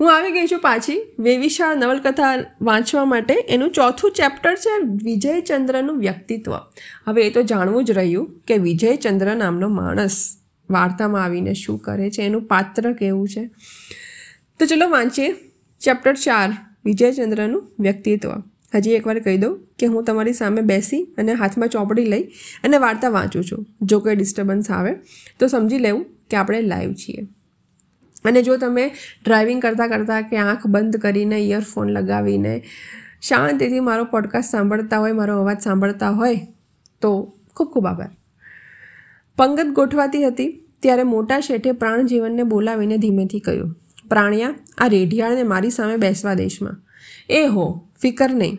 હું આવી ગઈ છું પાછી વેવિશાળ નવલકથા વાંચવા માટે. એનું ચોથું ચેપ્ટર છે વિજયચંદ્રનું વ્યક્તિત્વ. હવે એ તો જાણવું જ રહ્યું કે વિજયચંદ્ર નામનો માણસ વાર્તામાં આવીને શું કરે છે, એનું પાત્ર કેવું છે. તો ચલો વાંચીએ ચેપ્ટર ચાર, વિજયચંદ્રનું વ્યક્તિત્વ. હજી એકવાર કહી દઉં કે હું તમારી સામે બેસી અને હાથમાં ચોપડી લઈ અને વાર્તા વાંચું છું. જો કોઈ ડિસ્ટર્બન્સ આવે તો સમજી લેવું કે આપણે લાઈવ છીએ. અને જો તમે ડ્રાઇવિંગ કરતાં કરતાં કે આંખ બંધ કરીને ઇયરફોન લગાવીને શાંતિથી મારો પોડકાસ્ટ સાંભળતા હોય, મારો અવાજ સાંભળતા હોય, તો ખૂબ ખૂબ આભાર. પંગત ગોઠવાતી હતી ત્યારે મોટા શેઠે પ્રાણજીવનને બોલાવીને ધીમેથી કહ્યું, પ્રાણિયા, આ રેઢિયાળને મારી સામે બેસવા દેશમાં એ હો, ફિકર નહીં.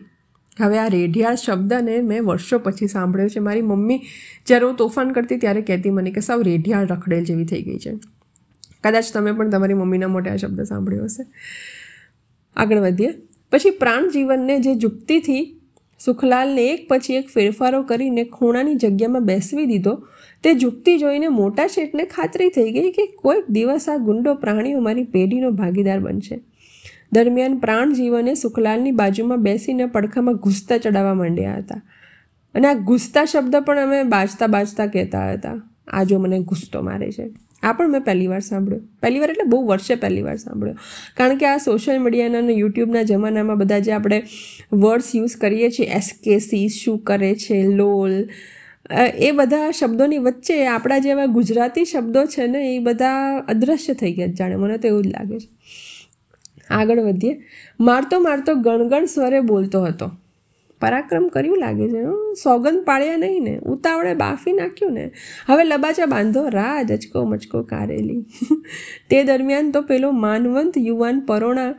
હવે આ રેઢિયાળ શબ્દને મેં વર્ષો પછી સાંભળ્યો છે. મારી મમ્મી જ્યારે હું તોફાન કરતી ત્યારે કહેતી મને કે સાવ રેઢિયાળ રખડેલ જેવી થઈ ગઈ છે. કદાચ તમે પણ તમારી મમ્મીના મોટે આ શબ્દ સાંભળ્યો હશે. આગળ વધીએ. પછી પ્રાણ જીવનને જે જુક્તિથી સુખલાલને એક પછી એક ફેરફારો કરીને ખૂણાની જગ્યામાં બેસવી દીધો, તે જુક્તિ જોઈને મોટા શેઠને ખાતરી થઈ ગઈ કે કોઈક દિવસ આ ગુંડો પ્રાણીઓ મારી પેઢીનો ભાગીદાર બનશે. દરમિયાન પ્રાણ જીવને સુખલાલની બાજુમાં બેસીને પડખામાં ઘૂસતા ચડાવવા માંડ્યા હતા. અને આ ઘૂસતા શબ્દ પણ અમે બાજતા બાજતા કહેતા હતા. આ જો મને ઘૂસતો મારે છે. આ પણ મેં પહેલી વાર સાંભળ્યું. પહેલી વાર એટલે બહુ વર્ષે પહેલી વાર સાંભળ્યો. કારણ કે આ સોશિયલ મીડિયાના અને યુટ્યુબના જમાનામાં બધા જે આપણે વર્ડ્સ યુઝ કરીએ છીએ એસકેસી શું કરે છે લોલ એ બધા શબ્દોની વચ્ચે આપણા જેવા ગુજરાતી શબ્દો છે ને, એ બધા અદૃશ્ય થઈ ગયા જાણે. મને તો એવું જ લાગે છે. આગળ વધીએ. મારતો મારતો ગણગણ સ્વરે બોલતો હતો. પરાક્રમ કર્યું લાગે છે. સોગંદ પાળ્યા નહીં ને, ઉતાવળે બાફી નાખ્યું ને. હવે લબાચા બાંધો રાજ અચકો મચકો કારેલી. તે દરમિયાન તો પેલો માનવંત યુવાન પરોણા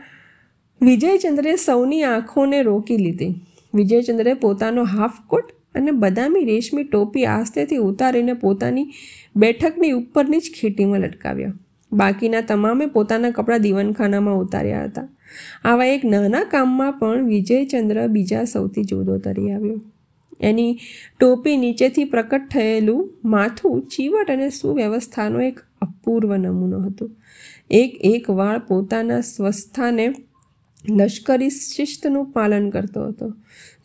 વિજયચંદ્રે સૌની આંખોને રોકી લીધી. વિજયચંદ્રે પોતાનો હાફ કોટ અને બદામી રેશમી ટોપી આસ્તેથી ઉતારીને પોતાની બેઠકની ઉપરની જ ખેટીમાં લટકાવ્યા. બાકીના તમામે પોતાના કપડાં દીવનખાનામાં ઉતાર્યા હતા. આવા એક નાના કામમાં પણ વિજયચંદ્ર બીજા સૌથી જુદો તરી આવ્યો. એની ટોપી નીચેથી પ્રકટ થયેલું માથું ચીવટ અને સુવ્યવસ્થાનો એક અપૂર્વ નમૂનો હતો. એક એક વાળ પોતાના સ્વસ્થાને લશ્કરી શિસ્તનું પાલન કરતો હતો.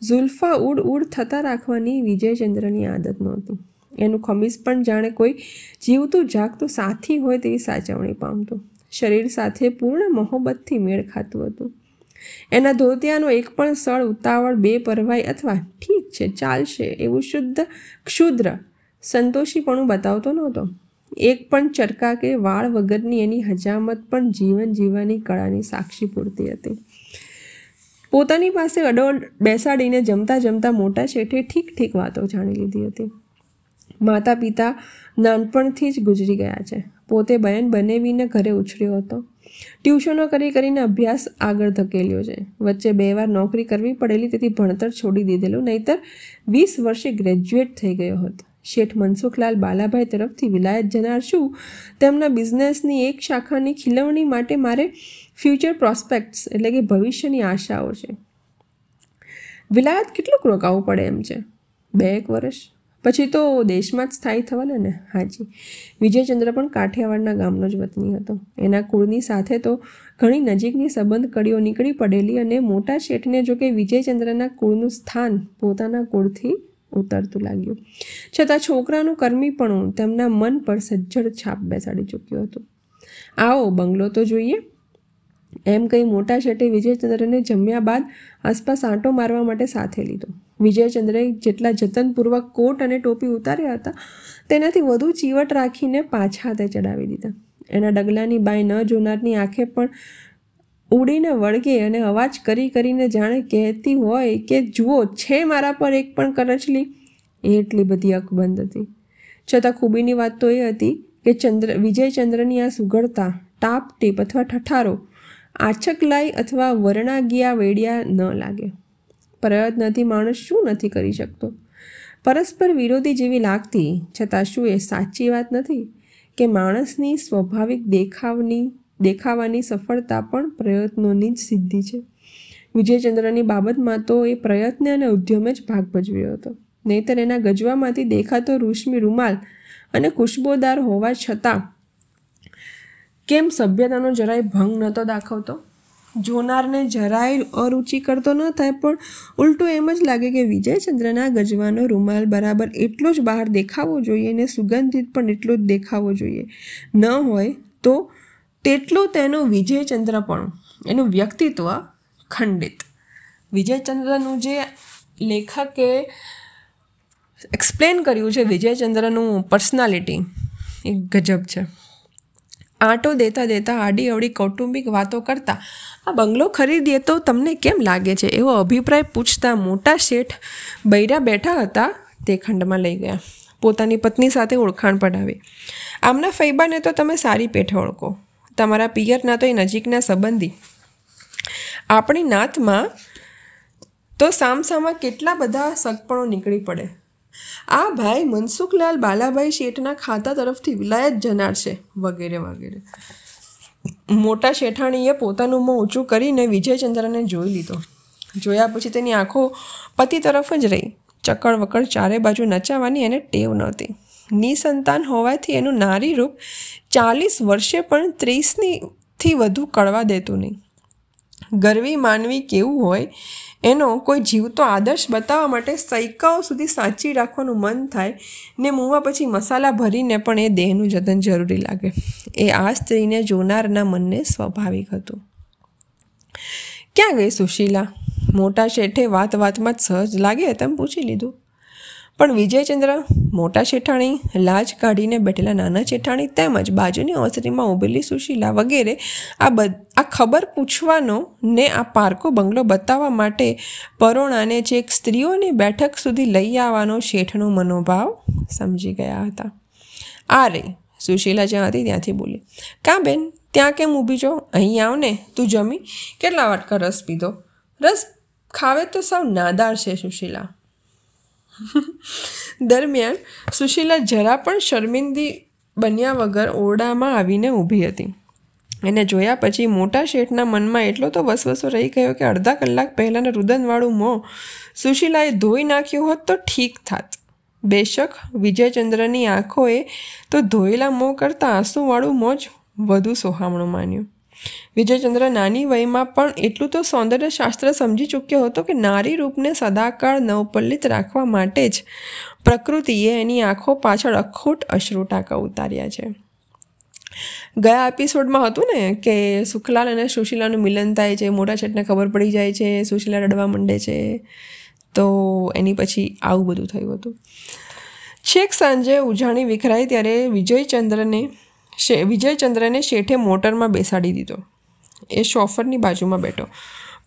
ઝુલ્ફા ઉડ ઉડ થતા રાખવાની વિજયચંદ્રની આદત નહોતી. એનું ખમીસ પણ જાણે કોઈ જીવતું જાગતું સાથી હોય તેવી સાચવણી પામતું. શરીર સાથે પૂર્ણ મોહબ્બતથી મેળ ખાતું હતું. એના ધોતિયાનો એક પણ સળ ઉતાવળ બે પરવાઈ અથવા ઠીક છે, ચાલશે એવું શુદ્ધ ક્ષુદ્ર સંતોષીપણું બતાવતો નહોતો. એક પણ ચરકા કે વાળ વગરની એની હજામત પણ જીવન જીવવાની કળાની સાક્ષી પૂરતી હતી. પોતાની પાસે અડોડ બેસાડીને જમતા જમતા મોટા શેઠે ઠીક ઠીક વાતો જાણી લીધી હતી. માતા પિતા નાનપણથી જ ગુજરી ગયા છે. પોતે બહેન બનેવીને ઘરે ઉછળ્યો હતો. ટ્યુશનો કરી કરીને અભ્યાસ આગળ ધકેલ્યો છે. વચ્ચે બે વાર નોકરી કરવી પડેલી તેથી ભણતર છોડી દીધેલું, નહીતર વીસ વર્ષે ગ્રેજ્યુએટ થઈ ગયો હતો. શેઠ મનસુખલાલ બાલાભાઈ તરફથી વિલાયત જનાર શું? તેમના બિઝનેસની એક શાખાની ખીલવણી માટે મારે ફ્યુચર પ્રોસ્પેક્ટ્સ એટલે કે ભવિષ્યની આશાઓ છે. વિલાયત કેટલુંક રોકાવું પડે એમ છે? બે એક વર્ષ? પછી તો દેશમાં જ સ્થાયી થવાના ને? હાજી. વિજયચંદ્ર પણ કાઠિયાવાડના ગામનો જ વતની હતો. એના કુળની સાથે તો ઘણી નજીકની સંબંધ કડીઓ નીકળી પડેલી અને મોટા શેઠને જો કે વિજયચંદ્રના કુળનું સ્થાન પોતાના કુળથી ઉતરતું લાગ્યું. છતાં છોકરાનું કર્મીપણું તેમના મન પર સજ્જડ છાપ બેસાડી ચૂક્યું હતું. આવો, બંગલો તો જોઈએ. એમ કહી મોટા શેઠે વિજયચંદ્રને જમ્યા બાદ આસપાસ આંટો મારવા માટે સાથે લીધો. વિજયચંદ્રએ જેટલા જતનપૂર્વક કોટ અને ટોપી ઉતાર્યા હતા, તેનાથી વધુ ચીવટ રાખીને પાછા હાથે ચડાવી દીધા. એના ડગલાની બાય ન જોનારની આંખે પણ ઉડીને વળગે અને અવાજ કરી કરીને જાણે કહેતી હોય કે, જુઓ, છે મારા પર એક પણ કરચલી. એટલી બધી અકબંધ હતી. છતાં ખૂબીની વાત તો એ હતી કે, ચંદ્ર, વિજયચંદ્રની આ સુઘડતા, ટાપ ટીપ અથવા ઠઠારો આછક લાઈ અથવા વરણાગિયા વેડિયા ન લાગે. પ્રયત્નથી માણસ શું નથી કરી શકતો? પરસ્પર વિરોધી જેવી લાગતી છતાં શું એ સાચી વાત નથી કે માણસની સ્વાભાવિક દેખાવની, દેખાવાની સફળતા પણ પ્રયત્નોની જ સિદ્ધિ છે. વિજયચંદ્રની બાબતમાં તો એ પ્રયત્ન અને ઉદ્યમે જ ભાગ ભજવ્યો હતો. નહીતર એના ગજવામાંથી દેખાતો રૂશ્મી રૂમાલ અને ખુશ્બોદાર હોવા છતાં કેમ સભ્યતાનો જરાય ભંગ નહોતો દાખવતો? જોનારને જરાય અરુચિ કરતો ન થાય, પણ ઉલટું એમ જ લાગે કે વિજયચંદ્રના ગજવાનો રૂમાલ બરાબર એટલો જ બહાર દેખાવો જોઈએ ને સુગંધિત પણ એટલો જ દેખાવો જોઈએ. ન હોય તો તેટલું તેનું વિજયચંદ્રપણું એનું વ્યક્તિત્વ ખંડિત. વિજયચંદ્રનું જે લેખકે એક્સપ્લેન કર્યું છે, વિજયચંદ્રનું પર્સનાલિટી એ ગજબ છે. આંટો દેતા દેતા આડી અવડી કૌટુંબિક વાતો કરતા આ બંગલો ખરીદીએ તો તમને કેમ લાગે છે? એવો અભિપ્રાય પૂછતા મોટા શેઠ બૈરા બેઠા હતા તે ખંડમાં લઈ ગયા. પોતાની પત્ની સાથે ઓળખાણ પડાવી. આમના ફૈબાને તો તમે સારી પેઠે ઓળખો. તમારા પિયરના તો એ નજીકના સંબંધી. આપણી નાતમાં તો સામસામા કેટલા બધા સગપણો નીકળી પડે. આ ભાઈ મનસુખલાલ બાલાભાઈ શેઠના ખાતા તરફથી વિલાયત જનાર છે. વગેરે વગેરે. મોટા શેઠાણીએ પોતાનું મોં ઊંચું કરીને વિજયચંદ્રને જોઈ લીધો. જોયા પછી તેની આંખો પતિ તરફ જ રહી. ચકળ વકડ ચારે બાજુ નચાવવાની એને ટેવ નહોતી. નિસંતાન હોવાથી એનું નારી રૂપ ચાલીસ વર્ષે પણ ત્રીસની થી વધુ કળવા દેતું નહીં. ગરવી માનવી કેવું હોય એનો કોઈ જીવતો આદર્શ બતાવવા માટે સૈકાઓ સુધી સાચી રાખવાનું મન થાય ને મૂવા પછી મસાલા ભરીને પણ એ દેહનું જતન જરૂરી લાગે. એ આ સ્ત્રીને જોનારના મનને સ્વાભાવિક હતું. ક્યાં ગઈ સુશીલા? મોટા શેઠે વાત વાતમાં જ સહજ લાગે તેમ પૂછી લીધું. પણ વિજયચંદ્ર, મોટા શેઠાણી, લાજ કાઢીને બેઠેલા નાના શેઠાણી તેમજ બાજુની ઓસરીમાં ઊભેલી સુશીલા વગેરે આ બધ આ ખબર પૂછવાનો ને આ પારકો બંગલો બતાવવા માટે પરોણાને છેક સ્ત્રીઓની બેઠક સુધી લઈ આવવાનો શેઠનો મનોભાવ સમજી ગયા હતા. આ રે, સુશીલા જ્યાં હતી ત્યાંથી બોલી, કાં બેન, ત્યાં કેમ ઊભી છો? અહીં આવ ને, તું જમી? કેટલા વાટકા રસ પીધો? રસ ખાવે તો સાવ નાદાર છે, સુશીલા. દરમિયાન સુશીલા જરા પણ શર્મિંદી બન્યા વગર ઓરડામાં આવીને ઊભી હતી. એને જોયા પછી મોટા શેઠના મનમાં એટલો તો વસવસો રહી ગયો કે અડધા કલાક પહેલાંનું રુદનવાળું મોં સુશીલાએ ધોઈ નાખ્યું હોત તો ઠીક થાત. બેશક વિજયચંદ્રની આંખોએ તો ધોયેલા મોં કરતાં આંસુવાળું મોં જ વધુ સોહામણું માન્યું. વિજયચંદ્ર નાની વયમાં પણ એટલું તો સૌંદર્ય શાસ્ત્ર સમજી ચૂક્યો હતો કે નારી રૂપને સદાકાળ નવપલ્લિત રાખવા માટે જ પ્રકૃતિએ એની આંખો પાછળ અખૂટ અશ્રુ ટાંકા ઉતાર્યા છે. ગયા એપિસોડમાં હતું ને કે સુખલાલ અને સુશીલાનું મિલન થાય છે, મોટા છેટને ખબર પડી જાય છે, સુશીલા રડવા માંડે છે. તો એની પછી આવું બધું થયું હતું. છેક સાંજે ઉજાણી વિખરાઈ ત્યારે વિજયચંદ્રને વિજયચંદ્રને શેઠે મોટરમાં બેસાડી દીધો. એ શોફરની બાજુમાં બેઠો.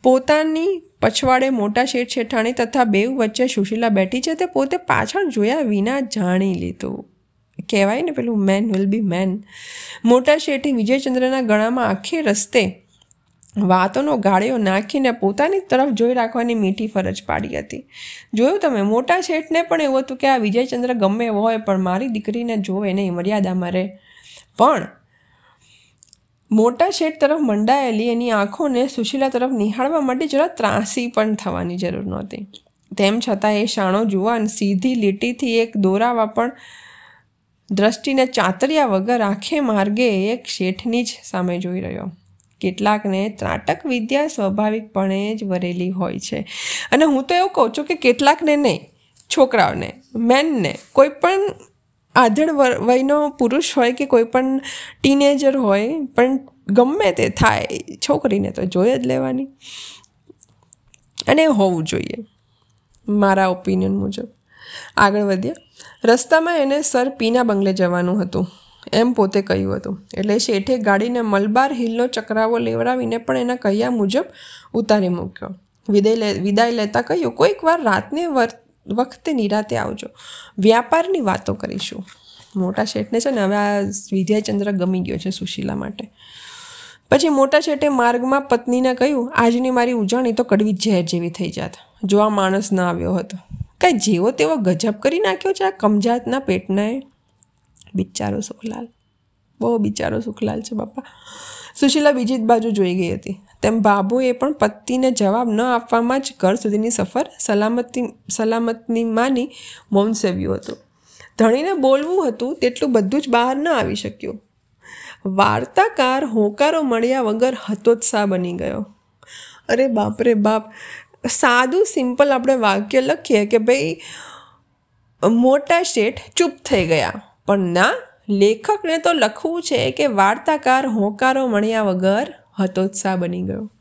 પોતાની પછવાડે મોટા શેઠ શેઠાણી તથા બેઉ વચ્ચે સુશીલા બેઠી છે તે પોતે પાછળ જોયા વિના જાણી લીધું. કહેવાય ને પેલું મેન વિલ બી મેન મોટા શેઠે વિજયચંદ્રના ગળામાં આખે રસ્તે વાતોનો ગાળ્યો નાખીને પોતાની તરફ જોઈ રાખવાની મીઠી ફરજ પાડી હતી. જોયું તમે, મોટા શેઠને પણ એવું હતું કે આ વિજયચંદ્ર ગમે એવો હોય, પણ મારી દીકરીને જોવે નહીં, મર્યાદામાં રહે. પણ મોટા શેઠ તરફ મંડાયેલી એની આંખોને સુશીલા તરફ નિહાળવા માટે જરા ત્રાસી પણ થવાની જરૂર નહોતી. તેમ છતાં એ શાણો જુવાન સીધી લીટીથી એક દોરાવા પણ દ્રષ્ટિને ચાતર્યા વગર આખે માર્ગે એક શેઠની જ સામે જોઈ રહ્યો. કેટલાકને ત્રાટક વિદ્યા સ્વાભાવિકપણે જ વરેલી હોય છે. અને હું તો એવું કહું છું કે કેટલાકને નહીં, છોકરાઓને, મેનને કોઈ પણ આધળ વયનો પુરુષ હોય કે કોઈ પણ ટીનેજર હોય, પણ ગમે તે થાય, છોકરીને તો જોઈ જ લેવાની. અને હોવું જોઈએ, મારા ઓપિનિયન મુજબ. આગળ વધ્યા રસ્તામાં એને સર પીના બંગલે જવાનું હતું. એમ પોતે કહ્યું હતું. એટલે શેઠે ગાડીને મલબાર હિલનો ચક્રાવો લેવડાવીને પણ એના કહ્યા મુજબ ઉતારી મૂક્યો. વિદાય લે, વિદાય લેતા કહ્યું, કોઈક વાર રાતને વખતે નિરાતે આવજો. વ્યાપારની વાતો કરીશું. મોટા શેઠને છે ને હવે આ વિદ્યાચંદ્ર ગમી ગયો છે સુશીલા માટે. પછી મોટા શેઠે માર્ગમાં પત્નીને કહ્યું, આજની મારી ઉજાણી તો કડવી ઝેર જેવી થઈ જાત. જો આ માણસ ન આવ્યો હતો કાંઈ જેવો તેવો ગજબ કરી નાખ્યો છે આ કમજાતના પેટનાએ બિચારો સુખલાલ. બહુ બિચારો સુખલાલ છે બાપા. સુશીલા બીજી જ બાજુ જોઈ ગઈ હતી. તેમ બાબુએ પણ પતિને જવાબ ન આપવામાં જ ઘર સુધીની સફર સલામતી, સલામતની માની મૌન સેવ્યું હતું. ધણીને બોલવું હતું તેટલું બધું જ બહાર ન આવી શક્યું. વાર્તાકાર, હોકારો મળ્યા વગર હતોત્સાહ બની ગયો. અરે બાપરે બાપ સાદું, સિમ્પલ આપણે વાક્ય લખીએ કે ભાઈ, મોટા શેઠ ચૂપ થઈ ગયા. પણ ના, લેખકને તો લખવું છે કે વાર્તાકાર, હોંકારો મળ્યા વગર હતોત્સાહ બની ગયો.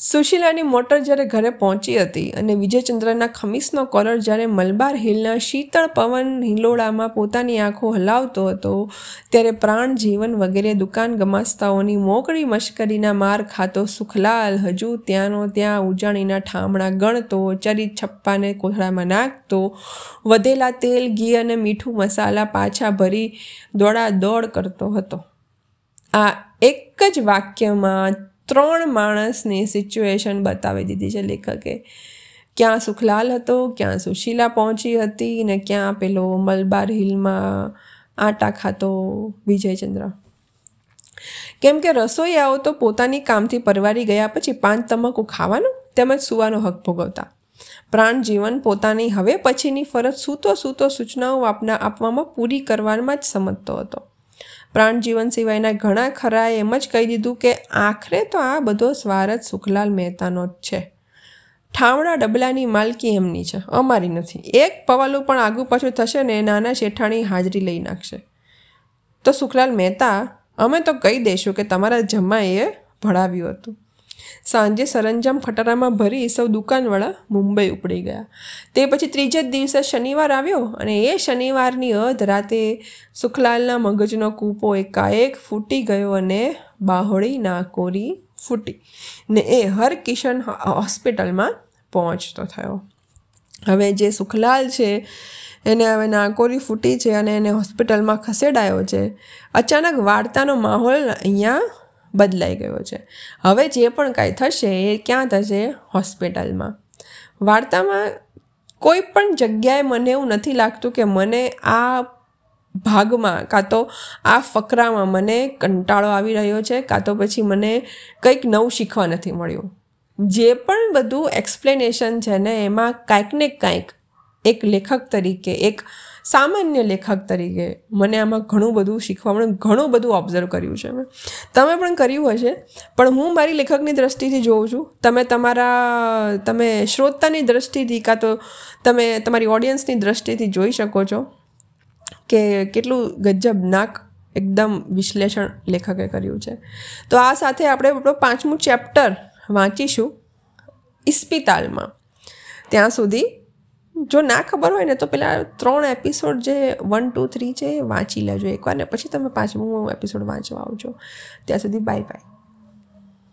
સુશીલાની મોટર જ્યારે ઘરે પહોંચી હતી અને વિજયચંદ્રના ખમીસનો કોલર જ્યારે મલબાર હિલના શીતળ પવન હિલોળામાં પોતાની આંખો હલાવતો હતો, ત્યારે પ્રાણ જીવન વગેરે દુકાન ગમાસ્તાઓની મોકળી મશ્કરીના માર ખાતો સુખલાલ હજુ ત્યાંનો ત્યાં ઉજાણીના ઠામણા ગણતો, ચરી છપ્પાને કોથળામાં નાખતો, વધેલા તેલ, ઘી અને મીઠું મસાલા પાછા ભરી દોડા દોડ કરતો હતો. આ એક જ વાક્યમાં ત્રણ માણસની સિચ્યુએશન બતાવી દીધી છે લેખકે. ક્યાં સુખલાલ હતો, ક્યાં સુશીલા પહોંચી હતી ને ક્યાં પેલો મલબાર હિલમાં આટા ખાતો વિજયચંદ્ર. કેમ કે રસોઈયાઓ તો પોતાની કામથી પરવારી ગયા પછી પાંચ તમાકુ ખાવાનું તેમજ સુવાનો હક ભોગવતા. પ્રાણ જીવન પોતાની હવે પછીની ફરજ સૂતો સૂતો સૂચનાઓ આપના આપવામાં પૂરી કરવામાં જ સમજતો હતો. પ્રાણજીવન સિવાયના ઘણા ખરાએ એમ જ કહી દીધું કે આખરે તો આ બધો સ્વાર્થ સુખલાલ મહેતાનો જ છે. ઠાવણા ડબલાની માલકી એમની છે. અમારી નથી. એક પવાલું પણ આગું પાછું થશે ને નાના શેઠાણી હાજરી લઈ નાખશે. તો સુખલાલ મહેતા, અમે તો કહી દઈશું કે તમારા જમાઈએ ભણાવ્યું હતું. સાંજે સરંજામ ખટારામાં ભરી સૌ દુકાનવાળા મુંબઈ ઉપડી ગયા. તે પછી ત્રીજે જ દિવસે શનિવાર આવ્યો અને એ શનિવારની અધ રાતે સુખલાલના મગજનો કૂપો એકાએક ફૂટી ગયો અને બાહોળી નાકોરી ફૂટી ને એ હર કિશન હોસ્પિટલમાં પહોંચતો થયો. હવે જે સુખલાલ છે, એને હવે નાકોરી ફૂટી છે અને એને હોસ્પિટલમાં ખસેડાયો છે. અચાનક વાર્તાનો માહોલ અહીંયા બદલાઈ ગયો છે. હવે જે પણ કાંઈ થશે એ ક્યાં થશે? હોસ્પિટલમાં. વાર્તામાં કોઈ પણ જગ્યાએ મને એવું નથી લાગતું કે મને આ ભાગમાં કાં તો આ ફકરામાં મને કંટાળો આવી રહ્યો છે, કાં તો પછી મને કંઈક નવું શીખવા નથી મળ્યું. જે પણ બધું એક્સપ્લેનેશન છે ને, એમાં કાંઈક ને કાંઈક એક લેખક તરીકે, એક સામાન્ય લેખક તરીકે મને આમાં ઘણું બધું શીખવા મળે ઘણું બધું ઓબ્ઝર્વ કર્યું છે મેં. તમે પણ કર્યું હશે, પણ હું મારી લેખકની દ્રષ્ટિથી જોઉં છું. તમે તમારા, તમે શ્રોતાની દ્રષ્ટિથી કાં તો તમે તમારી ઓડિયન્સની દ્રષ્ટિથી જોઈ શકો છો કે કેટલું ગજબ નાક એકદમ વિશ્લેષણ લેખકે કર્યું છે. તો આ સાથે આપણે આપણો પાંચમું ચેપ્ટર વાંચીશું. ઇસ્પિતાલમાં. ત્યાં સુધી જો ના ખબર હોય ને તો પેલા ત્રણ એપિસોડ જે વન ટુ થ્રી છે એ વાંચી લેજો એકવાર ને પછી તમે પાંચમું એપિસોડ વાંચવા આવજો. ત્યાં સુધી બાય બાય